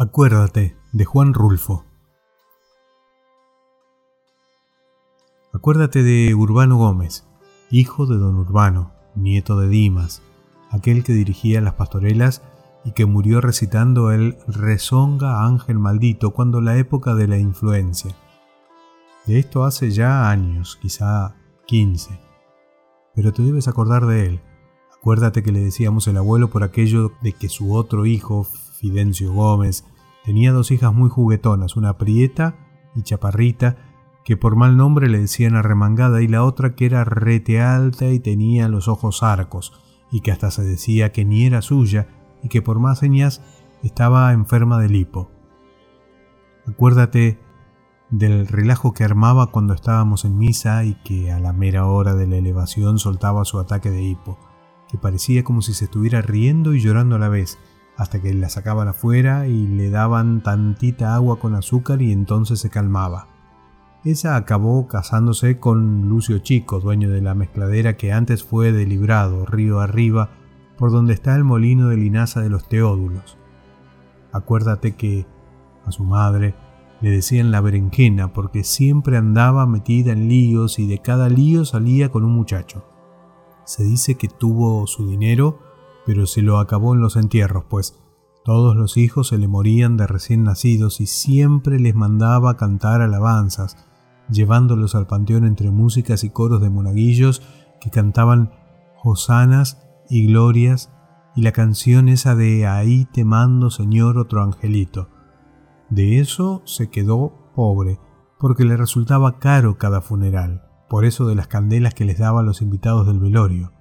Acuérdate de Juan Rulfo. Acuérdate de Urbano Gómez, hijo de don Urbano, nieto de Dimas, aquel que dirigía las pastorelas y que murió recitando el Rezonga Ángel Maldito cuando la época de la influencia. De esto hace ya años, quizá 15. Pero te debes acordar de él. Acuérdate que le decíamos el abuelo por aquello de que su otro hijo, Fidencio Gómez, tenía dos hijas muy juguetonas, una prieta y chaparrita, que por mal nombre le decían arremangada, y la otra que era rete alta y tenía los ojos arcos, y que hasta se decía que ni era suya, y que por más señas estaba enferma de hipo. Acuérdate del relajo que armaba cuando estábamos en misa y que a la mera hora de la elevación soltaba su ataque de hipo, que parecía como si se estuviera riendo y llorando a la vez, hasta que la sacaban afuera y le daban tantita agua con azúcar y entonces se calmaba. Esa acabó casándose con Lucio Chico, dueño de la mezcladera que antes fue de Librado, río arriba, por donde está el molino de linaza de los Teódulos. Acuérdate que a su madre le decían la berenjena porque siempre andaba metida en líos y de cada lío salía con un muchacho. Se dice que tuvo su dinero pero se lo acabó en los entierros, pues todos los hijos se le morían de recién nacidos y siempre les mandaba cantar alabanzas, llevándolos al panteón entre músicas y coros de monaguillos que cantaban hosanas y glorias y la canción esa de Ahí te mando Señor otro angelito. De eso se quedó pobre, porque le resultaba caro cada funeral, por eso de las candelas que les daba a los invitados del velorio.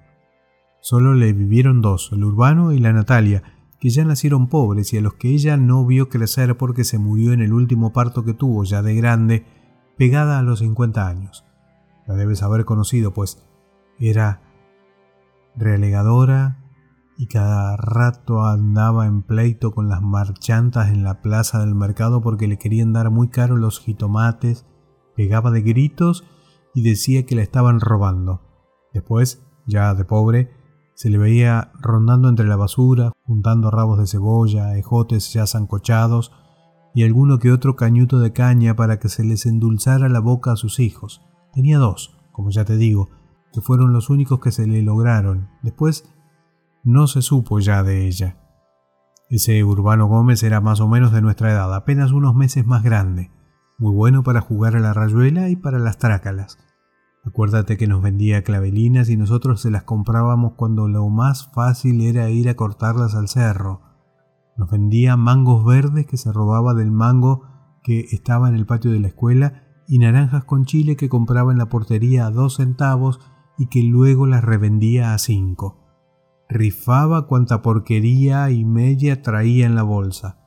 Solo le vivieron dos, el Urbano y la Natalia, que ya nacieron pobres y a los que ella no vio crecer porque se murió en el último parto que tuvo, ya de grande, pegada a los 50 años. La debes haber conocido, pues era relegadora y cada rato andaba en pleito con las marchantas en la plaza del mercado porque le querían dar muy caro los jitomates, pegaba de gritos y decía que la estaban robando. Después, ya de pobre, se le veía rondando entre la basura, juntando rabos de cebolla, ejotes ya zancochados y alguno que otro cañuto de caña para que se les endulzara la boca a sus hijos. Tenía dos, como ya te digo, que fueron los únicos que se le lograron. Después no se supo ya de ella. Ese Urbano Gómez era más o menos de nuestra edad, apenas unos meses más grande, muy bueno para jugar a la rayuela y para las trácalas. Acuérdate que nos vendía clavelinas y nosotros se las comprábamos cuando lo más fácil era ir a cortarlas al cerro. Nos vendía mangos verdes que se robaba del mango que estaba en el patio de la escuela y naranjas con chile que compraba en la portería a dos centavos y que luego las revendía a cinco. Rifaba cuanta porquería y media traía en la bolsa.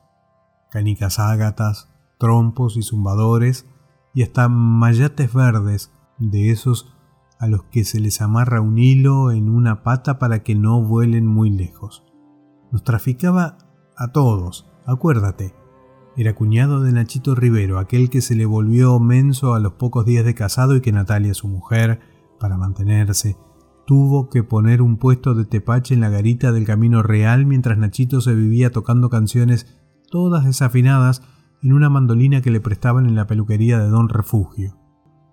Canicas ágatas, trompos y zumbadores y hasta mayates verdes de esos a los que se les amarra un hilo en una pata para que no vuelen muy lejos. Nos traficaba a todos, acuérdate. Era cuñado de Nachito Rivero, aquel que se le volvió menso a los pocos días de casado y que Natalia, su mujer, para mantenerse, tuvo que poner un puesto de tepache en la garita del Camino Real mientras Nachito se vivía tocando canciones todas desafinadas en una mandolina que le prestaban en la peluquería de Don Refugio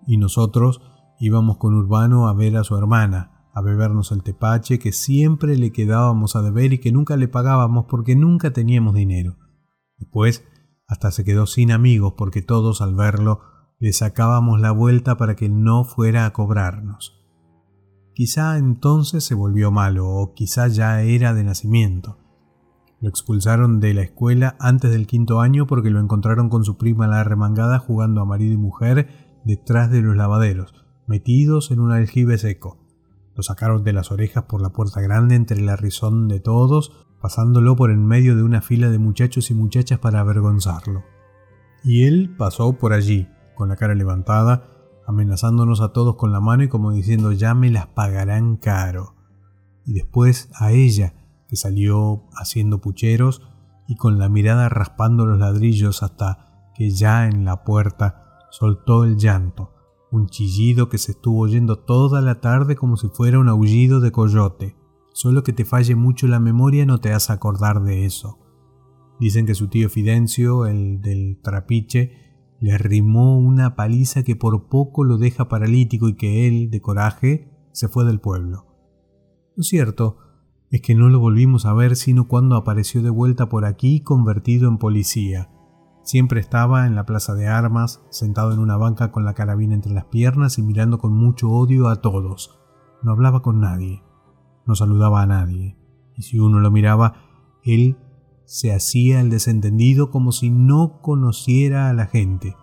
y nosotros íbamos con Urbano a ver a su hermana, a bebernos el tepache que siempre le quedábamos a deber y que nunca le pagábamos porque nunca teníamos dinero. Después hasta se quedó sin amigos porque todos al verlo le sacábamos la vuelta para que no fuera a cobrarnos. Quizá entonces se volvió malo o quizá ya era de nacimiento. Lo expulsaron de la escuela antes del quinto año porque lo encontraron con su prima la remangada jugando a marido y mujer detrás de los lavaderos, metidos en un aljibe seco. Lo sacaron de las orejas por la puerta grande entre la rizón de todos, pasándolo por en medio de una fila de muchachos y muchachas para avergonzarlo. Y él pasó por allí, con la cara levantada, amenazándonos a todos con la mano y como diciendo ya me las pagarán caro. Y después a ella, que salió haciendo pucheros y con la mirada raspando los ladrillos hasta que ya en la puerta soltó el llanto, un chillido que se estuvo oyendo toda la tarde como si fuera un aullido de coyote. Solo que te falle mucho la memoria no te has acordar de eso. Dicen que su tío Fidencio, el del trapiche, le arrimó una paliza que por poco lo deja paralítico y que él, de coraje, se fue del pueblo. Lo cierto es que no lo volvimos a ver sino cuando apareció de vuelta por aquí convertido en policía. Siempre estaba en la plaza de armas, sentado en una banca con la carabina entre las piernas y mirando con mucho odio a todos. No hablaba con nadie, no saludaba a nadie, y si uno lo miraba, él se hacía el desentendido como si no conociera a la gente.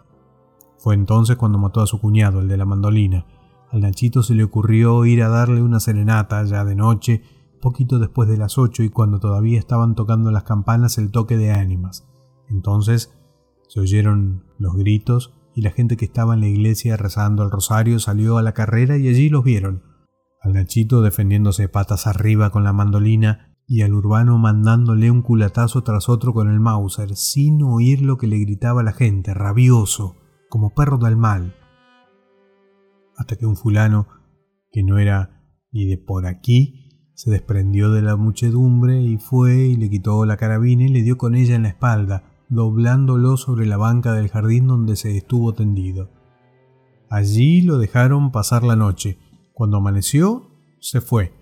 Fue entonces cuando mató a su cuñado, el de la mandolina. Al Nachito se le ocurrió ir a darle una serenata ya de noche, poquito después de las ocho y cuando todavía estaban tocando las campanas el toque de ánimas. Entonces se oyeron los gritos y la gente que estaba en la iglesia rezando el rosario salió a la carrera y allí los vieron. Al Nachito defendiéndose patas arriba con la mandolina y al urbano mandándole un culatazo tras otro con el Mauser, sin oír lo que le gritaba la gente, rabioso, como perro del mal. Hasta que un fulano, que no era ni de por aquí, se desprendió de la muchedumbre y fue y le quitó la carabina y le dio con ella en la espalda, doblándolo sobre la banca del jardín donde se estuvo tendido. Allí lo dejaron pasar la noche. Cuando amaneció, se fue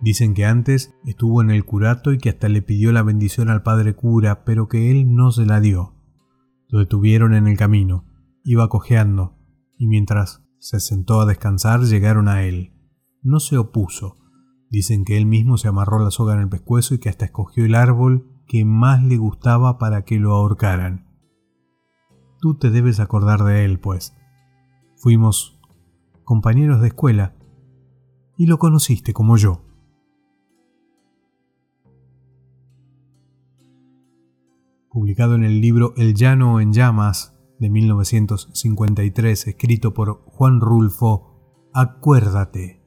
Dicen que antes estuvo en el curato y que hasta le pidió la bendición al padre cura, pero que él no se la dio. Lo detuvieron en el camino, iba cojeando, y mientras se sentó a descansar llegaron a él. No se opuso. Dicen que él mismo se amarró la soga en el pescuezo y que hasta escogió el árbol que más le gustaba para que lo ahorcaran. Tú te debes acordar de él, pues. Fuimos compañeros de escuela y lo conociste como yo. publicado en el libro El llano en llamas de 1953, escrito por Juan Rulfo, Acuérdate.